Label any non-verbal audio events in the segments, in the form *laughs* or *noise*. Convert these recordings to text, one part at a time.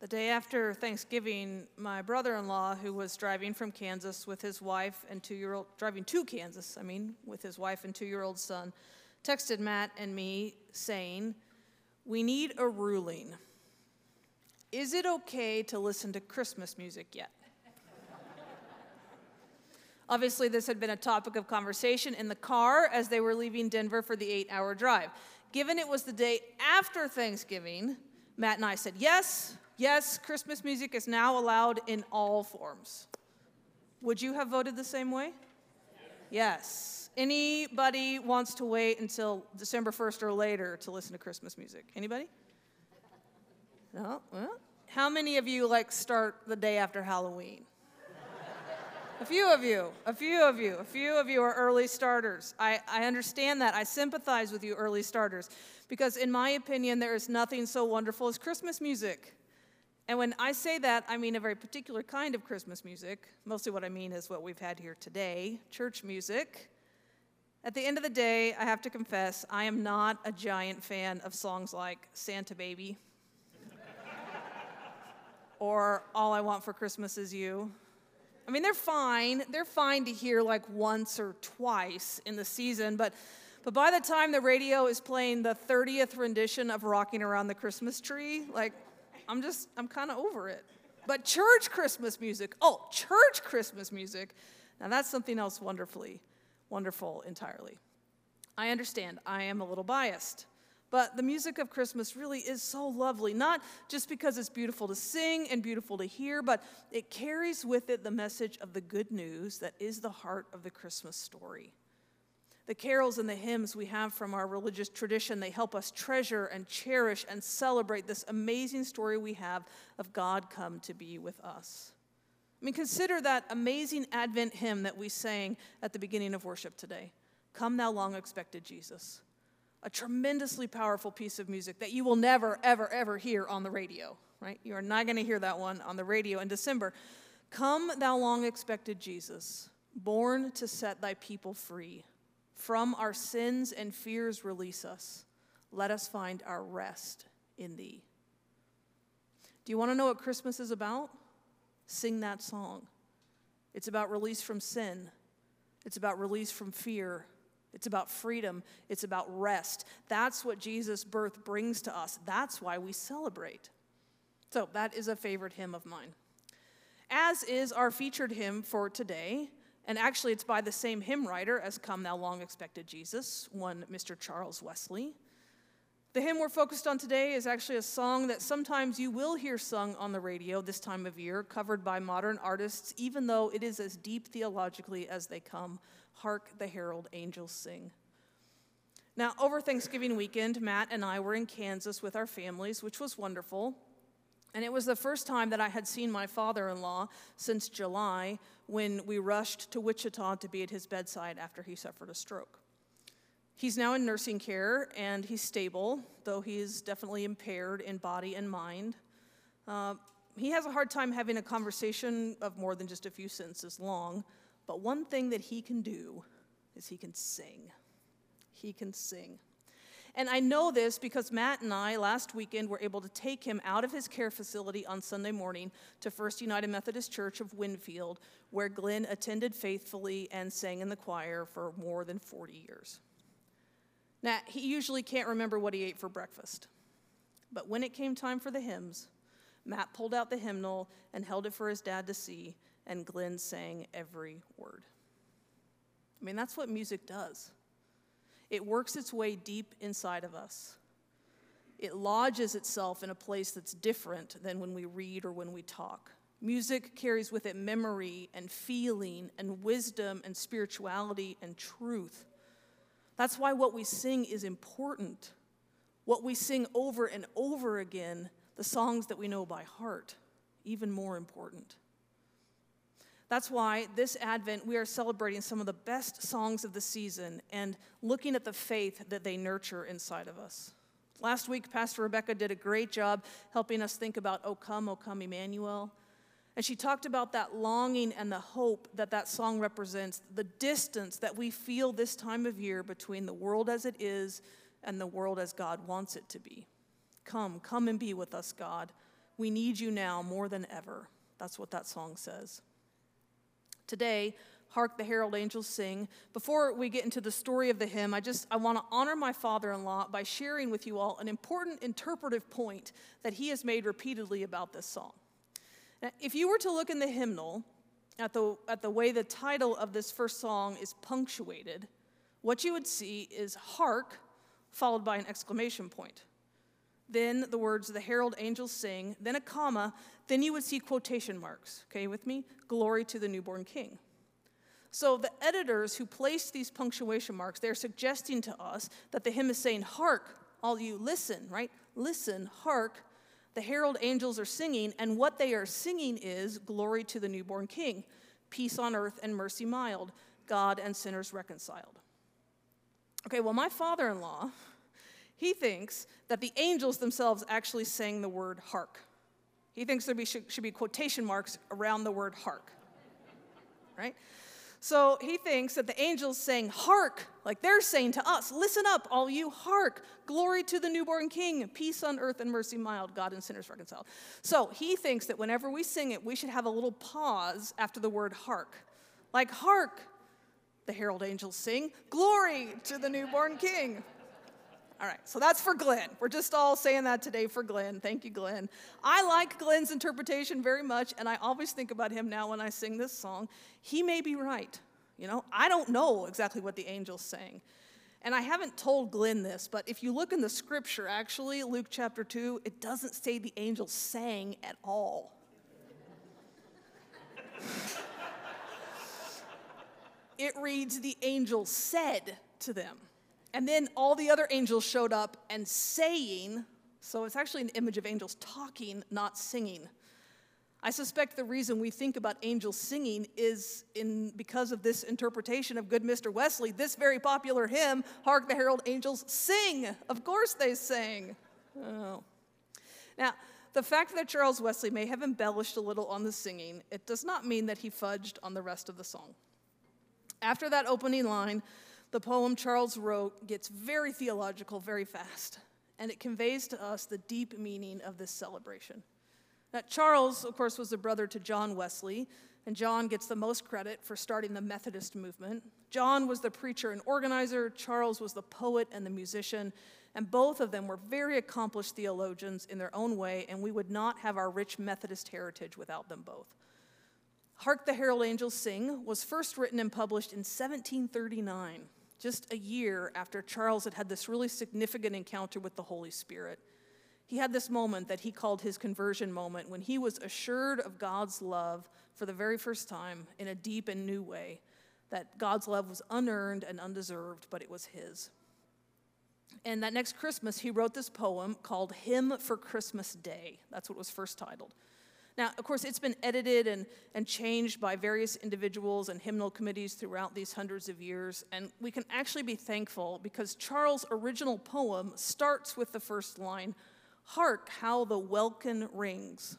The day after Thanksgiving, my brother in law, who was driving from Kansas with his wife and two year old, driving to Kansas, I mean, with his wife and two year old son, texted Matt and me saying, We need a ruling. Is it okay to listen to Christmas music yet? *laughs* Obviously, this had been a topic of conversation in the car as they were leaving Denver for the eight hour drive. Given it was the day after Thanksgiving, Matt and I said, Yes, yes, Christmas music is now allowed in all forms. Would you have voted the same way? Yes. Anybody wants to wait until December 1st or later to listen to Christmas music? Anybody? No? Well, how many of you like start the day after Halloween? A few of you, a few of you, a few of you are early starters. I, I understand that. I sympathize with you, early starters, because in my opinion, there is nothing so wonderful as Christmas music. And when I say that, I mean a very particular kind of Christmas music. Mostly what I mean is what we've had here today church music. At the end of the day, I have to confess, I am not a giant fan of songs like Santa Baby *laughs* or All I Want for Christmas Is You I mean, they're fine. They're fine to hear like once or twice in the season, but but by the time the radio is playing the 30th rendition of Rocking Around the Christmas Tree, like I'm just I'm kind of over it. But church Christmas music, oh, church Christmas music. Now that's something else wonderfully wonderful entirely. I understand. I am a little biased. But the music of Christmas really is so lovely, not just because it's beautiful to sing and beautiful to hear, but it carries with it the message of the good news that is the heart of the Christmas story. The carols and the hymns we have from our religious tradition, they help us treasure and cherish and celebrate this amazing story we have of God come to be with us. I mean, consider that amazing Advent hymn that we sang at the beginning of worship today Come, thou long expected Jesus a tremendously powerful piece of music that you will never, ever, ever hear on the radio, right? You are not going to hear that one on the radio in December. Come, thou long expected Jesus, born to set thy people free. From our sins and fears, release us. Let us find our rest in thee. Do you want to know what Christmas is about? Sing that song. It's about release from sin, it's about release from fear, it's about freedom, it's about rest. That's what Jesus' birth brings to us. That's why we celebrate. So, that is a favorite hymn of mine. As is our featured hymn for today, and actually it's by the same hymn writer as Come Thou Long Expected Jesus, one Mr. Charles Wesley. The hymn we're focused on today is actually a song that sometimes you will hear sung on the radio this time of year, covered by modern artists, even though it is as deep theologically as they come. Hark the Herald Angels Sing. Now, over Thanksgiving weekend, Matt and I were in Kansas with our families, which was wonderful. And it was the first time that I had seen my father in law since July when we rushed to Wichita to be at his bedside after he suffered a stroke. He's now in nursing care and he's stable, though he is definitely impaired in body and mind. Uh, he has a hard time having a conversation of more than just a few sentences long, but one thing that he can do is he can sing. He can sing. And I know this because Matt and I last weekend were able to take him out of his care facility on Sunday morning to First United Methodist Church of Winfield, where Glenn attended faithfully and sang in the choir for more than 40 years. Now, he usually can't remember what he ate for breakfast. But when it came time for the hymns, Matt pulled out the hymnal and held it for his dad to see, and Glenn sang every word. I mean, that's what music does. It works its way deep inside of us. It lodges itself in a place that's different than when we read or when we talk. Music carries with it memory and feeling and wisdom and spirituality and truth. That's why what we sing is important. What we sing over and over again, the songs that we know by heart, even more important. That's why this Advent we are celebrating some of the best songs of the season and looking at the faith that they nurture inside of us. Last week, Pastor Rebecca did a great job helping us think about O Come, O Come, Emmanuel. And she talked about that longing and the hope that that song represents, the distance that we feel this time of year between the world as it is and the world as God wants it to be. Come, come and be with us, God. We need you now more than ever. That's what that song says. Today, Hark the Herald Angels Sing. Before we get into the story of the hymn, I just I want to honor my father-in-law by sharing with you all an important interpretive point that he has made repeatedly about this song. Now, if you were to look in the hymnal at the, at the way the title of this first song is punctuated, what you would see is hark followed by an exclamation point. Then the words, the herald angels sing, then a comma, then you would see quotation marks. Okay, with me? Glory to the newborn king. So the editors who placed these punctuation marks, they're suggesting to us that the hymn is saying, Hark, all you listen, right? Listen, hark. The herald angels are singing, and what they are singing is glory to the newborn king, peace on earth and mercy mild, God and sinners reconciled. Okay, well, my father in law, he thinks that the angels themselves actually sang the word hark. He thinks there be, should, should be quotation marks around the word hark, right? So he thinks that the angels saying, Hark, like they're saying to us, Listen up, all you, hark, glory to the newborn king, peace on earth and mercy mild, God and sinners reconciled. So he thinks that whenever we sing it, we should have a little pause after the word hark. Like, hark, the herald angels sing, glory to the newborn king. All right, so that's for Glenn. We're just all saying that today for Glenn. Thank you, Glenn. I like Glenn's interpretation very much, and I always think about him now when I sing this song. He may be right. You know, I don't know exactly what the angel's saying. And I haven't told Glenn this, but if you look in the scripture, actually, Luke chapter 2, it doesn't say the angel sang at all. *laughs* it reads, the angel said to them. And then all the other angels showed up and saying, so it's actually an image of angels talking, not singing. I suspect the reason we think about angels singing is in because of this interpretation of Good Mr. Wesley, this very popular hymn, Hark the Herald Angels Sing. Of course they sing. Oh. Now, the fact that Charles Wesley may have embellished a little on the singing, it does not mean that he fudged on the rest of the song. After that opening line, the poem Charles wrote gets very theological very fast, and it conveys to us the deep meaning of this celebration. Now, Charles, of course, was the brother to John Wesley, and John gets the most credit for starting the Methodist movement. John was the preacher and organizer, Charles was the poet and the musician, and both of them were very accomplished theologians in their own way, and we would not have our rich Methodist heritage without them both. Hark the Herald Angels Sing was first written and published in 1739 just a year after Charles had had this really significant encounter with the Holy Spirit. He had this moment that he called his conversion moment when he was assured of God's love for the very first time in a deep and new way, that God's love was unearned and undeserved, but it was his. And that next Christmas, he wrote this poem called Hymn for Christmas Day. That's what it was first titled. Now, of course, it's been edited and, and changed by various individuals and hymnal committees throughout these hundreds of years, and we can actually be thankful because Charles' original poem starts with the first line Hark how the welkin rings.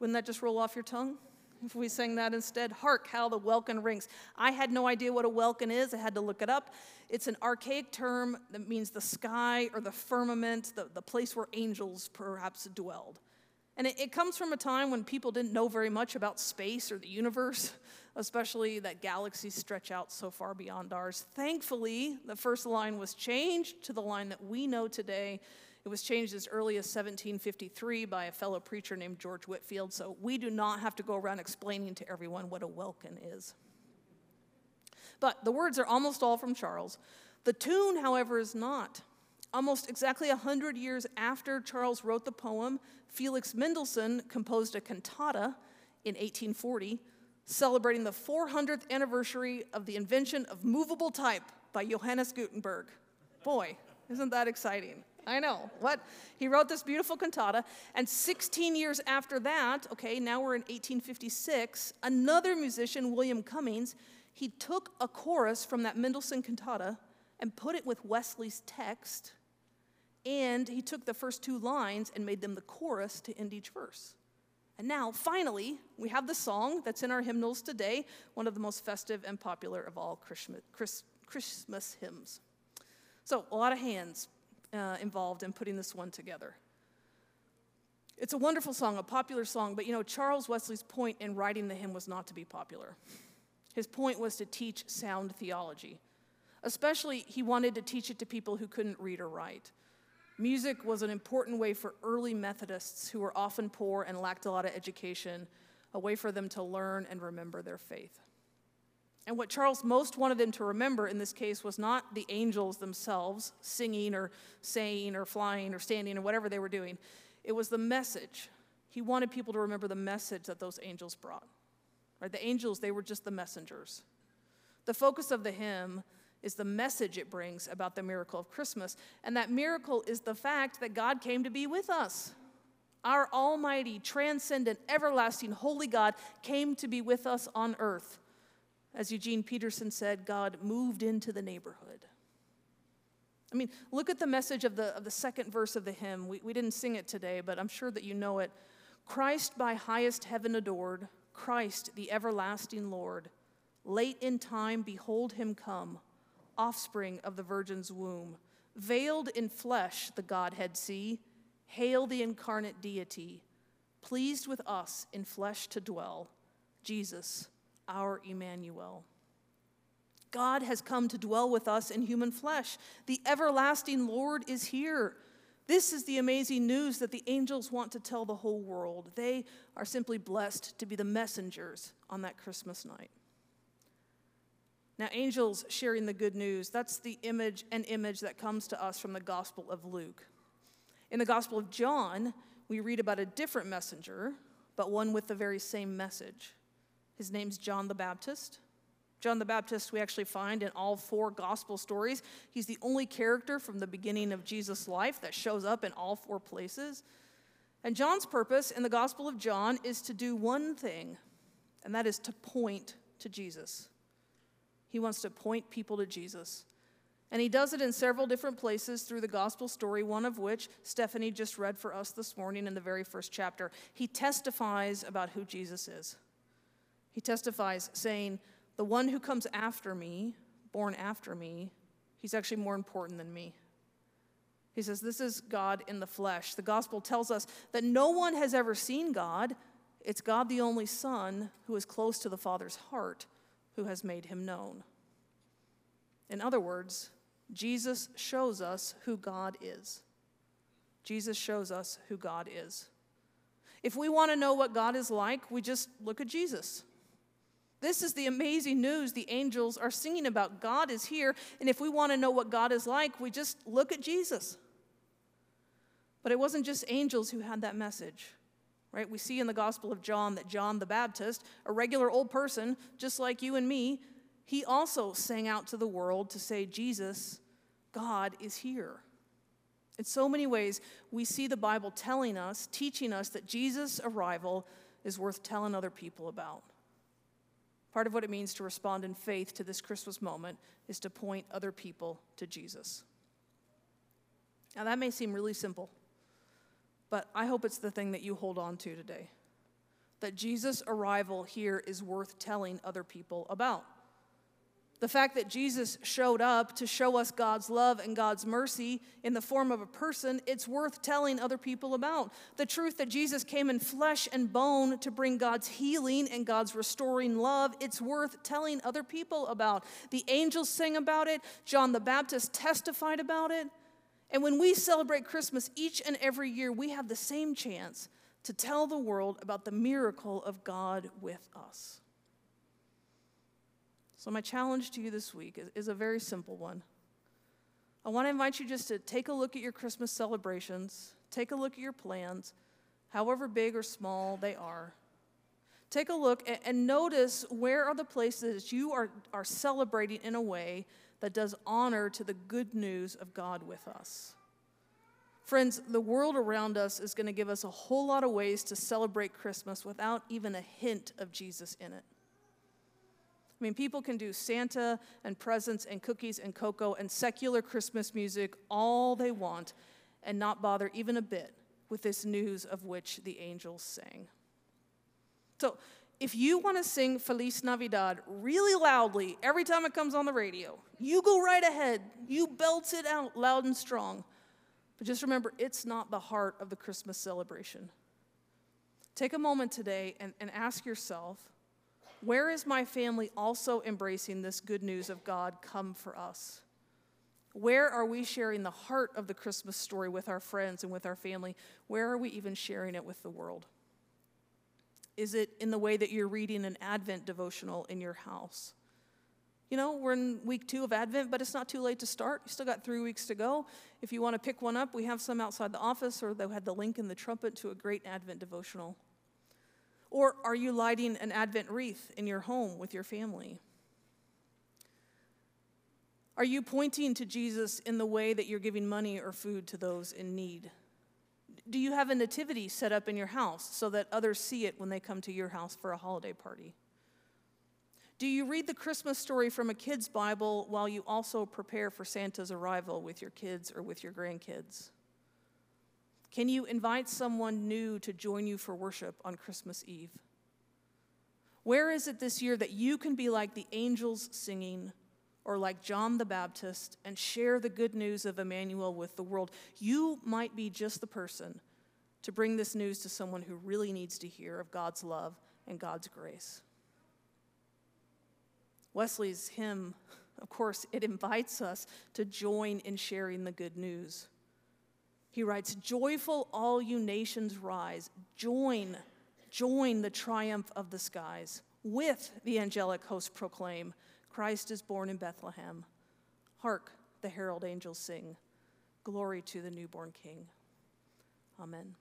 Wouldn't that just roll off your tongue? If we sang that instead, hark how the welkin rings. I had no idea what a welkin is. I had to look it up. It's an archaic term that means the sky or the firmament, the, the place where angels perhaps dwelled. And it, it, comes from a time when people didn't know very much about space or the universe, *laughs* especially that galaxies stretch out so far beyond ours. Thankfully, the first line was changed to the line that we know today. It was changed as early as 1753 by a fellow preacher named George Whitefield, so we do not have to go around explaining to everyone what a welkin is. But the words are almost all from Charles. The tune, however, is not. Almost exactly 100 years after Charles wrote the poem, Felix Mendelssohn composed a cantata in 1840 celebrating the 400th anniversary of the invention of movable type by Johannes Gutenberg. Boy, isn't that exciting? I know. What? He wrote this beautiful cantata, and 16 years after that, okay, now we're in 1856, another musician, William Cummings, he took a chorus from that Mendelssohn cantata and put it with Wesley's text and he took the first two lines and made them the chorus to end each verse. And now, finally, we have the song that's in our hymnals today, one of the most festive and popular of all Christmas, hymns. So, a lot of hands uh, involved in putting this one together. It's a wonderful song, a popular song, but you know, Charles Wesley's point in writing the hymn was not to be popular. His point was to teach sound theology. Especially, he wanted to teach it to people who couldn't read or write. Music was an important way for early Methodists who were often poor and lacked a lot of education, a way for them to learn and remember their faith. And what Charles most wanted them to remember in this case was not the angels themselves singing or saying or flying or standing or whatever they were doing. It was the message. He wanted people to remember the message that those angels brought. Right? The angels, they were just the messengers. The focus of the hymn is the message it brings about the miracle of Christmas. And that miracle is the fact that God came to be with us. Our almighty, transcendent, everlasting, holy God came to be with us on earth. As Eugene Peterson said, God moved into the neighborhood. I mean, look at the message of the, of the second verse of the hymn. We, we didn't sing it today, but I'm sure that you know it. Christ by highest heaven adored, Christ the everlasting Lord. Late in time, behold him come, offspring of the Virgin's womb. Veiled in flesh, the Godhead see. Hail the incarnate deity, pleased with us in flesh to dwell. Jesus, our Emmanuel. God has come to dwell with us in human flesh. The everlasting Lord is here. This is the amazing news that the angels want to tell the whole world. They are simply blessed to be the messengers on that Christmas night. Now, angels sharing the good news, that's the image and image that comes to us from the Gospel of Luke. In the Gospel of John, we read about a different messenger, but one with the very same message. His name's John the Baptist. John the Baptist, we actually find in all four gospel stories. He's the only character from the beginning of Jesus' life that shows up in all four places. And John's purpose in the Gospel of John is to do one thing, and that is to point to Jesus. He wants to point people to Jesus. And he does it in several different places through the gospel story, one of which Stephanie just read for us this morning in the very first chapter. He testifies about who Jesus is. He testifies, saying, the one who comes after me, born after me, he's actually more important than me. He says, This is God in the flesh. The gospel tells us that no one has ever seen God. It's God, the only Son, who is close to the Father's heart, who has made him known. In other words, Jesus shows us who God is. Jesus shows us who God is. If we want to know what God is like, we just look at Jesus. This is the amazing news the angels are singing about. God is here, and if we want to know what God is like, we just look at Jesus. But it wasn't just angels who had that message, right? We see in the Gospel of John that John the Baptist, a regular old person, just like you and me, he also sang out to the world to say, Jesus, God is here. In so many ways, we see the Bible telling us, teaching us that Jesus' arrival is worth telling other people about. Part of what it means to respond in faith to this Christmas moment is to point other people to Jesus. Now, that may seem really simple, but I hope it's the thing that you hold on to today. That Jesus' arrival here is worth telling other people about. The fact that Jesus showed up to show us God's love and God's mercy in the form of a person, it's worth telling other people about. The truth that Jesus came in flesh and bone to bring God's healing and God's restoring love, it's worth telling other people about. The angels sang about it, John the Baptist testified about it. And when we celebrate Christmas each and every year, we have the same chance to tell the world about the miracle of God with us. So, my challenge to you this week is, is a very simple one. I want to invite you just to take a look at your Christmas celebrations, take a look at your plans, however big or small they are. Take a look and, and notice where are the places that you are, are celebrating in a way that does honor to the good news of God with us. Friends, the world around us is going to give us a whole lot of ways to celebrate Christmas without even a hint of Jesus in it. I mean, people can do Santa and presents and cookies and cocoa and secular Christmas music all they want and not bother even a bit with this news of which the angels sang. So, if you want to sing Feliz Navidad really loudly every time it comes on the radio, you go right ahead. You belt it out loud and strong. But just remember, it's not the heart of the Christmas celebration. Take a moment today and, and ask yourself where is my family also embracing this good news of God come for us? Where are we sharing the heart of the Christmas story with our friends and with our family? Where are we even sharing it with the world? Is it in the way that you're reading an Advent devotional in your house? You know, we're in week two of Advent, but it's not too late to start. You still got three weeks to go. If you want to pick one up, we have some outside the office, or they had the link in the trumpet to a great Advent devotional. Or are you lighting an Advent wreath in your home with your family? Are you pointing to Jesus in the way that you're giving money or food to those in need? Do you have a nativity set up in your house so that others see it when they come to your house for a holiday party? Do you read the Christmas story from a kid's Bible while you also prepare for Santa's arrival with your kids or with your grandkids? Can you invite someone new to join you for worship on Christmas Eve? Where is it this year that you can be like the angels singing or like John the Baptist and share the good news of Emmanuel with the world? You might be just the person to bring this news to someone who really needs to hear of God's love and God's grace. Wesley's hymn, of course, it invites us to join in sharing the good news. He writes, Joyful, all you nations rise. Join, join the triumph of the skies. With the angelic host proclaim, Christ is born in Bethlehem. Hark, the herald angels sing. Glory to the newborn King. Amen.